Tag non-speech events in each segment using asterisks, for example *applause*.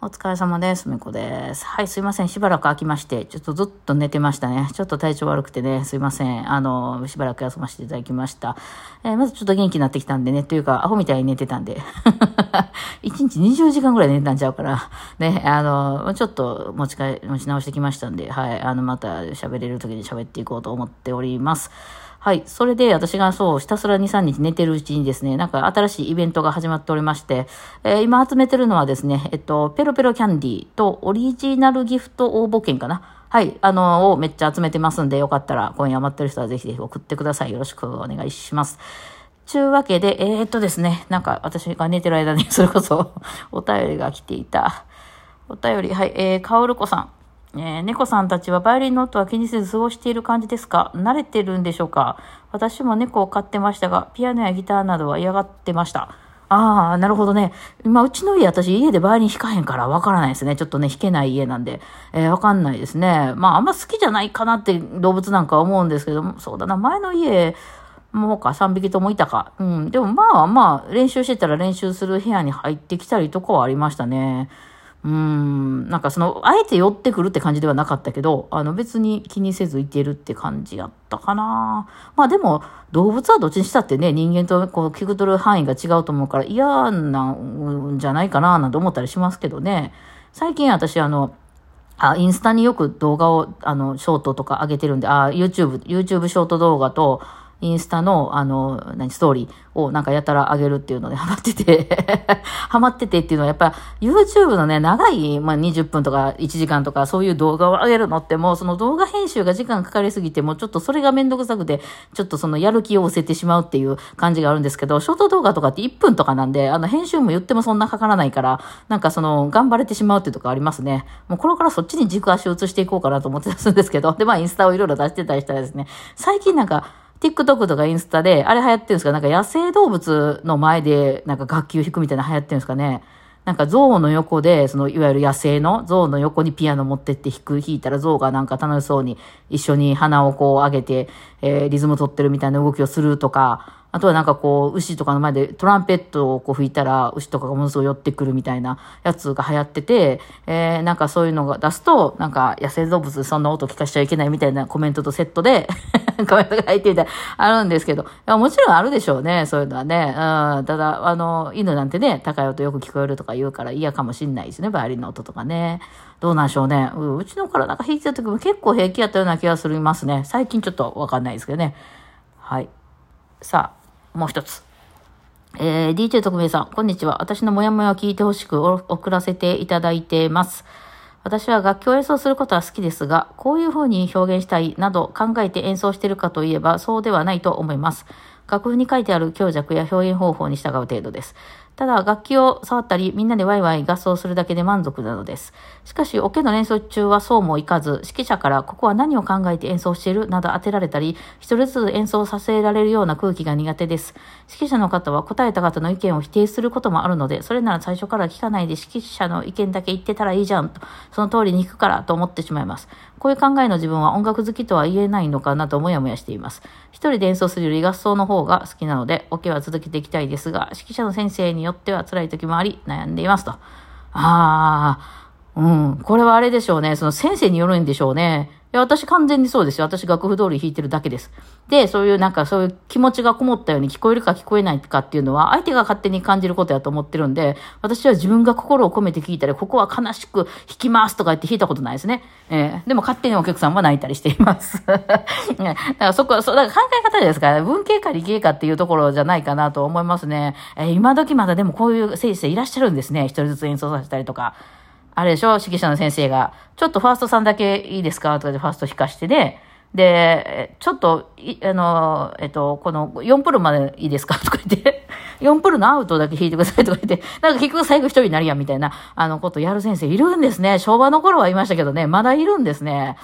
お疲れ様です。みこです。はい、すいません。しばらく空きまして、ちょっとずっと寝てましたね。ちょっと体調悪くてね、すいません。あの、しばらく休ませていただきました。えーまずちょっと元気になってきたんでね、というか、アホみたいに寝てたんで。1日20時間ぐらい寝たんちゃうから、*laughs* ね、あの、ちょっと持ち帰、持ち直してきましたんで、はい、あの、また喋れる時に喋っていこうと思っております。はい。それで私がそう、ひたすら2、3日寝てるうちにですね、なんか新しいイベントが始まっておりまして、えー今集めてるのはですね、えっと、ペロペロキャンディーとオリジナルギフト応募券かな。はい。あの、をめっちゃ集めてますんで、よかったら今夜待ってる人はぜひぜひ送ってください。よろしくお願いします。ちゅうわけで、えー、っとですね、なんか私が寝てる間に *laughs* それこそお便りが来ていた。お便り、はい、えー、かおるこさん。えー猫さんたちはバイオリンの音は気にせず過ごしている感じですか？慣れてるんでしょうか？私も猫を飼ってましたが、ピアノやギターなどは嫌がってました。ああ、なるほどね。今、うちの家、私家でバイオリン弾かへんからわからないですね。ちょっとね、弾けない家なんで。えーわかんないですね。まあ、あんま好きじゃないかなって動物なんかは思うんですけども、そうだな、前の家、もうか、3匹ともいたか。うん。でもまあまあ、練習してたら練習する部屋に入ってきたりとかはありましたね。うん、なんかその、あえて寄ってくるって感じではなかったけど、あの別に気にせずいてるって感じやったかな。まあでも、動物はどっちにしたってね、人間とこう聞く取る範囲が違うと思うから嫌なんじゃないかななんて思ったりしますけどね。最近私あの、あ、インスタによく動画を、あの、ショートとか上げてるんで、あ、YouTube、YouTube ショート動画と、インスタの、あの、何、ストーリーをなんかやたら上げるっていうのでハマってて、*laughs* ハマっててっていうのはやっぱ YouTube のね、長い、まあ、20分とか1時間とかそういう動画を上げるのってもうその動画編集が時間かかりすぎてもうちょっとそれがめんどくさくて、ちょっとそのやる気を失せてしまうっていう感じがあるんですけど、ショート動画とかって1分とかなんで、あの編集も言ってもそんなかからないから、なんかその頑張れてしまうっていうとこありますね。もうこれからそっちに軸足を移していこうかなと思ってたんですけど、で、まあインスタをいろいろ出してたりしたらですね、最近なんか、TikTok とかインスタで、あれ流行ってるんですか？なんか野生動物の前で、なんか楽器を弾くみたいな流行ってるんですかね？なんか象の横で、そのいわゆる野生の象の横にピアノ持ってって弾く、弾いたら象がなんか楽しそうに一緒に鼻をこう上げて、えーリズム取ってるみたいな動きをするとか、あとはなんかこう、牛とかの前でトランペットをこう吹いたら、牛とかがものすごい寄ってくるみたいなやつが流行ってて、えーなんかそういうのが出すと、なんか野生動物そんな音聞かしちゃいけないみたいなコメントとセットで、コメントが入ってみたい、あるんですけど、もちろんあるでしょうね、そういうのはね。うん、ただ、あの、犬なんてね、高い音よく聞こえるとか言うから嫌かもしんないですね、バイオリンの音とかね。どうなんでしょうね。うちのからなんか弾いてた時も結構平気やったような気がするますね。最近ちょっとわかんないですけどね。はい。さあ、もう一つ。えー、DJ 特命さん、こんにちは。私のモヤモヤを聞いてほしく送らせていただいてます。私は楽器を演奏することは好きですが、こういう風に表現したいなど考えて演奏しているかといえば、そうではないと思います。楽譜に書いてある強弱や表現方法に従う程度です。ただ、楽器を触ったり、みんなでワイワイ合奏するだけで満足なのです。しかし、オケの演奏中はそうもいかず、指揮者からここは何を考えて演奏している？など当てられたり、一人ずつ演奏させられるような空気が苦手です。指揮者の方は答えた方の意見を否定することもあるので、それなら最初から聞かないで指揮者の意見だけ言ってたらいいじゃんと、その通りに弾くからと思ってしまいます。こういう考えの自分は音楽好きとは言えないのかなともやもやしています。一人で演奏するより合奏の方が好きなので、オケは続けていきたいですが、指揮者の先生によっては辛い時もあり、悩んでいますと。ああ、うん。これはあれでしょうね。その先生によるんでしょうね。いや、私完全にそうですよ。私楽譜通り弾いてるだけです。で、そういうなんかそういう気持ちがこもったように聞こえるか聞こえないかっていうのは相手が勝手に感じることやと思ってるんで、私は自分が心を込めて聞いたり、ここは悲しく弾きますとか言って弾いたことないですね。えーでも勝手にお客さんは泣いたりしています。ね *laughs* だからそこは、そう、だから考え方ですから、文系か理系かっていうところじゃないかなと思いますね。えー今時まだでもこういう先生いらっしゃるんですね。一人ずつ演奏させたりとか。あれでしょ？指揮者の先生が、ちょっとファーストさんだけいいですか？とかでファースト引かしてで、で、ちょっと、あの、えっと、この4プルまでいいですか？*laughs* とか言って、4プルのアウトだけ弾いてくださいとか言って、なんか結局最後一人になるやんみたいな、あのことやる先生いるんですね。昭和の頃はいましたけどね、まだいるんですね。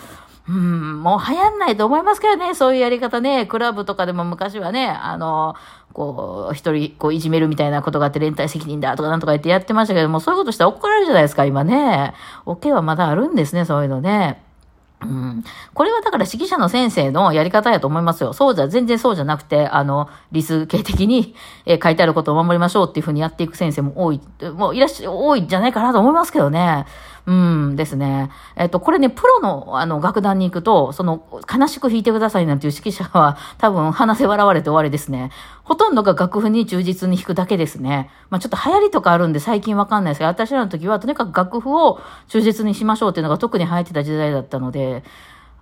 うん、もう流行んないと思いますけどね、そういうやり方ね、クラブとかでも昔はね、あの、こう、一人、こう、いじめるみたいなことがあって連帯責任だとかなんとか言ってやってましたけども、そういうことしたら怒られるじゃないですか、今ね。オケはまだあるんですね、そういうのね。うん。これはだから指揮者の先生のやり方やと思いますよ。そうじゃ、全然そうじゃなくて、あの、理数系的に、*laughs* えー、書いてあることを守りましょうっていうふうにやっていく先生も多い、もういらっしゃ、多いんじゃないかなと思いますけどね。うんですね。えっと、これね、プロの、あの、楽団に行くと、その、悲しく弾いてくださいなんていう指揮者は、*laughs* 多分、話せ笑われて終わりですね。ほとんどが楽譜に忠実に弾くだけですね。まあ、ちょっと流行りとかあるんで最近わかんないですけど、私らの時は、とにかく楽譜を忠実にしましょうっていうのが特に流行ってた時代だったので、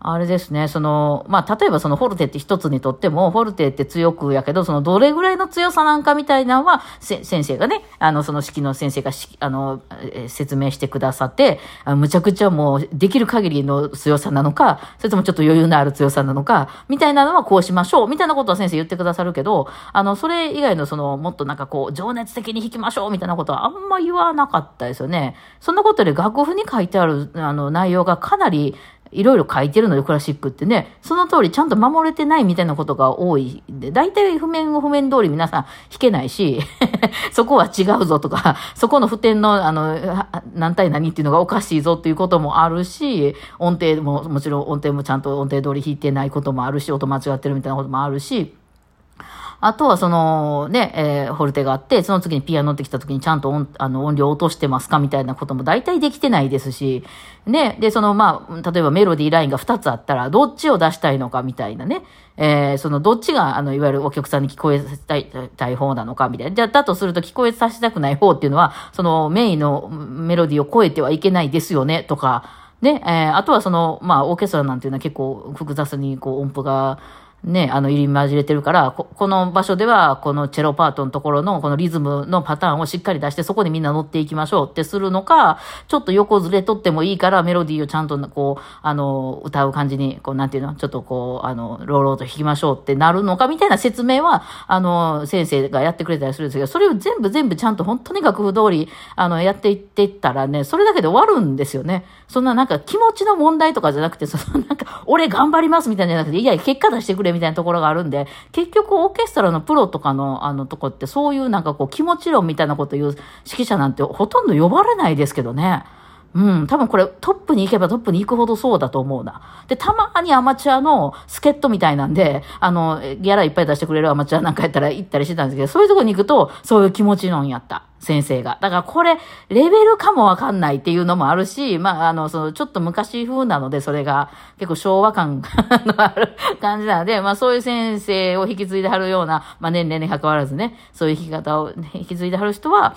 あれですね、その、まあ、例えばそのフォルテって一つにとっても、フォルテって強くやけど、そのどれぐらいの強さなんかみたいなのは、先生がね、あの、その式の先生がしあの、え説明してくださって、あむちゃくちゃもう、できる限りの強さなのか、それともちょっと余裕のある強さなのか、みたいなのはこうしましょう、みたいなことは先生言ってくださるけど、あの、それ以外のその、もっとなんかこう、情熱的に弾きましょう、みたいなことはあんま言わなかったですよね。そんなことで楽譜に書いてある、あの、内容がかなり、いろいろ書いてるのよ、クラシックってね。その通りちゃんと守れてないみたいなことが多い。で、大体譜面を譜面通り皆さん弾けないし、*laughs* そこは違うぞとか、そこの譜点の、あの、何対何っていうのがおかしいぞっていうこともあるし、音程も、もちろん音程もちゃんと音程通り弾いてないこともあるし、音間違ってるみたいなこともあるし、あとはそのね、えー、ホルテがあって、その次にピアノってきた時にちゃんと音あの音量落としてますかみたいなことも大体できてないですし、ね、で、そのまあ、例えばメロディーラインが2つあったら、どっちを出したいのかみたいなね、えー、そのどっちが、あの、いわゆるお客さんに聞こえさせたいたい方なのかみたいな。じゃ、だとすると聞こえさせたくない方っていうのは、そのメインのメロディーを超えてはいけないですよね、とか、ね、えー、あとはその、まあ、オーケストラなんていうのは結構複雑にこう音符が、ね、あの、入り混じれてるから、こ、この場所では、このチェロパートのところの、このリズムのパターンをしっかり出して、そこでみんな乗っていきましょうってするのか、ちょっと横ずれとってもいいから、メロディーをちゃんと、こう、あの、歌う感じに、こう、なんていうの、ちょっとこう、あの、ローローと弾きましょうってなるのか、みたいな説明は、あの、先生がやってくれたりするんですけど、それを全部全部ちゃんと本当に楽譜通り、あの、やっていってったらね、それだけで終わるんですよね。そんななんか気持ちの問題とかじゃなくて、そのなんか、俺頑張りますみたいなじゃなくて、いや、結果出してくれみたいなところがあるんで、結局オーケストラのプロとかのあのとこってそういうなんかこう気持ち論みたいなこと言う指揮者なんてほとんど呼ばれないですけどね。うん、多分これトップに行けばトップに行くほどそうだと思うな。で、たまにアマチュアの助っ人みたいなんで、あの、ギャラいっぱい出してくれるアマチュアなんかやったら行ったりしてたんですけど、そういうとこに行くと、そういう気持ちのんやった。先生が。だからこれ、レベルかもわかんないっていうのもあるし、まあ、あの、その、ちょっと昔風なので、それが結構昭和感 *laughs* のある感じなので、まあそういう先生を引き継いではるような、まあ年齢に関わらずね、そういう弾き方を引き継いではる人は、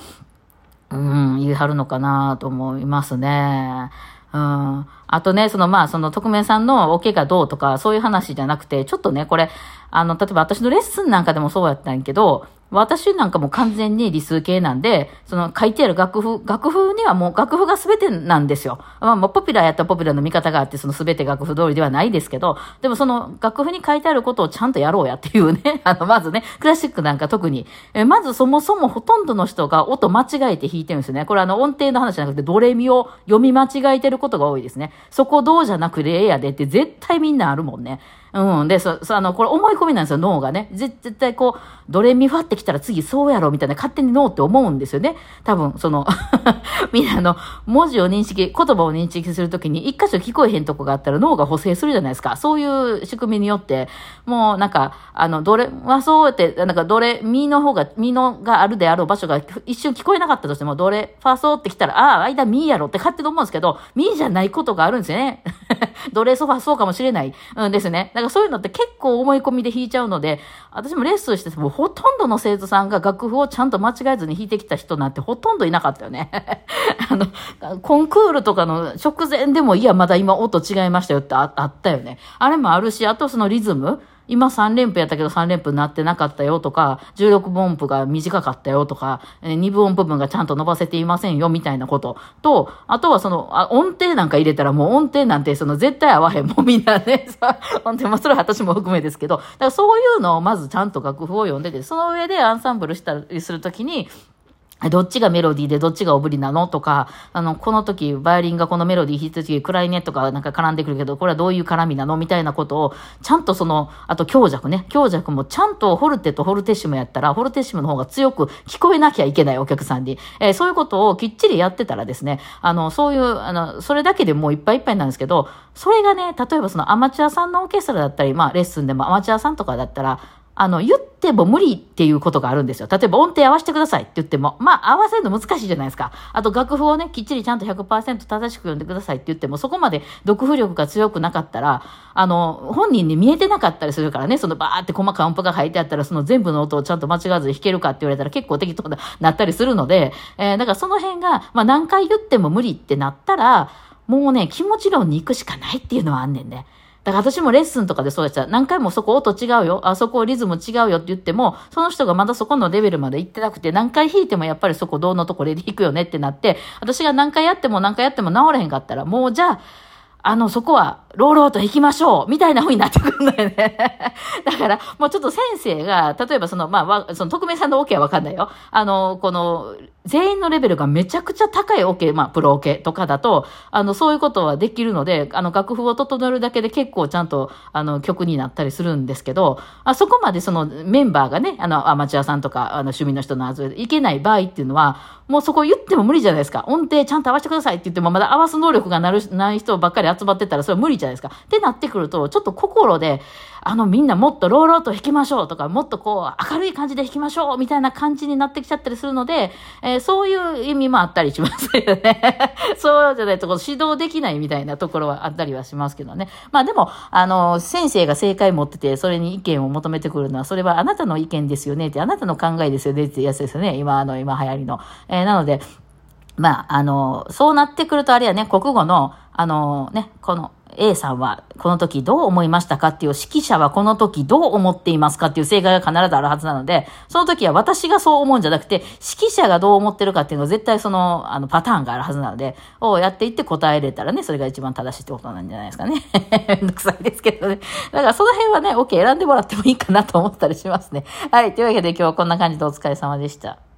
うん、言い張るのかなと思いますね。うん。あとね、そのまあ、その特命さんのおケがどうとか、そういう話じゃなくて、ちょっとね、これ、あの、例えば私のレッスンなんかでもそうやったんやけど、私なんかも完全に理数系なんで、その書いてある楽譜、楽譜にはもう楽譜が全てなんですよ。まあ、ポピュラーやったらポピュラーの見方があって、その全て楽譜通りではないですけど、でもその楽譜に書いてあることをちゃんとやろうやっていうね、*laughs* あの、まずね、クラシックなんか特に、えまずそもそもほとんどの人が音間違えて弾いてるんですよね。これあの音程の話じゃなくて、ドレミを読み間違えてることが多いですね。そこどうじゃなくレやでって絶対みんなあるもんね。うん。で、そ、そあの、これ思い込みなんですよ、脳がね。絶対こう、ドレミファってきたら次そうやろ、みたいな勝手に脳って思うんですよね。多分、その *laughs* みんなの、文字を認識、言葉を認識するときに一箇所聞こえへんとこがあったら脳が補正するじゃないですか。そういう仕組みによって、もうなんか、あの、どれはそうやって、なんかどれ、ミの方が、ミのがあるであろう場所が一瞬聞こえなかったとしても、どれ、ファソーってきたら、ああ、間ミやろって勝手に思うんですけど、ミじゃないことがあるんですよね。*laughs* ドレソファそうかもしれない。うんですね。だからそういうのって結構思い込みで弾いちゃうので、私もレッスンしてもうほとんどの生徒さんが楽譜をちゃんと間違えずに弾いてきた人なんてほとんどいなかったよね。*laughs* あの、コンクールとかの直前でも、いや、まだ今音違いましたよってあったよね。あれもあるし、あとそのリズム。今3連符やったけど3連符になってなかったよとか、16分音符が短かったよとか、2分音符分がちゃんと伸ばせていませんよみたいなことと、あとはその、あ音程なんか入れたらもう音程なんてその絶対合わへん。もうみんなね、*laughs* 音程、まあそれは私も含めですけど、だからそういうのをまずちゃんと楽譜を読んでて、その上でアンサンブルしたりするときに、どっちがメロディーでどっちがオブリなの？とか、あの、この時、バイオリンがこのメロディー弾いた時、クライネットがなんか絡んでくるけど、これはどういう絡みなの？みたいなことを、ちゃんとその、あと強弱ね、強弱もちゃんとホルテとホルテッシムやったら、ホルテッシムの方が強く聞こえなきゃいけないお客さんに、えー、そういうことをきっちりやってたらですね、あの、そういう、あの、それだけでもういっぱいいっぱいなんですけど、それがね、例えばそのアマチュアさんのオーケストラだったり、まあレッスンでもアマチュアさんとかだったら、あの、言っても無理っていうことがあるんですよ。例えば音程合わせてくださいって言っても、まあ合わせるの難しいじゃないですか。あと楽譜をね、きっちりちゃんと100%正しく読んでくださいって言っても、そこまで読譜力が強くなかったら、あの、本人に見えてなかったりするからね、そのバーって細かい音符が書いてあったら、その全部の音をちゃんと間違わず弾けるかって言われたら結構適当になったりするので、えー、だからその辺が、まあ何回言っても無理ってなったら、もうね、気持ち論に行くしかないっていうのはあんねんね。だから私もレッスンとかでそうでした。何回もそこ音違うよ。あそこリズム違うよって言っても、その人がまだそこのレベルまで行ってなくて、何回弾いてもやっぱりそこどのところで弾くよねってなって、私が何回やっても何回やっても治らへんかったら、もうじゃあ、あの、そこは、ローローと弾きましょうみたいな風になってくるんだよね。*laughs* だから、もうちょっと先生が、例えばその、まあ、その、特命さんのオ OK はわかんないよ。あの、この、全員のレベルがめちゃくちゃ高いオ、ケ、まあ、プロオ、ケとかだと、あの、そういうことはできるので、あの、楽譜を整えるだけで結構ちゃんと、あの、曲になったりするんですけど、あそこまでその、メンバーがね、あの、アマチュアさんとか、あの、趣味の人のはずでいけない場合っていうのは、もうそこ言っても無理じゃないですか。音程ちゃんと合わせてくださいって言っても、まだ合わす能力がなる、ない人ばっかり集まってたら、それは無理じゃないですか。ってなってくると、ちょっと心で、あの、みんなもっとローローと弾きましょうとか、もっとこう、明るい感じで弾きましょうみたいな感じになってきちゃったりするので、えー、そういう意味もあったりしますよね。*laughs* そうじゃないとこう、指導できないみたいなところはあったりはしますけどね。まあでも、あの、先生が正解持ってて、それに意見を求めてくるのは、それはあなたの意見ですよねって、あなたの考えですよねってやつですよね。今、あの、今流行りの。えー、なので、まあ、あの、そうなってくるとあれやね、国語の、あのね、この、A さんはこの時どう思いましたかっていう指揮者はこの時どう思っていますかっていう正解が必ずあるはずなので、その時は私がそう思うんじゃなくて、指揮者がどう思ってるかっていうのは絶対その、あの、パターンがあるはずなので、をやっていって答えれたらね、それが一番正しいってことなんじゃないですかね。*laughs* めんどくさいですけどね。だからその辺はね、OK 選んでもらってもいいかなと思ったりしますね。はい。というわけで今日はこんな感じでお疲れ様でした。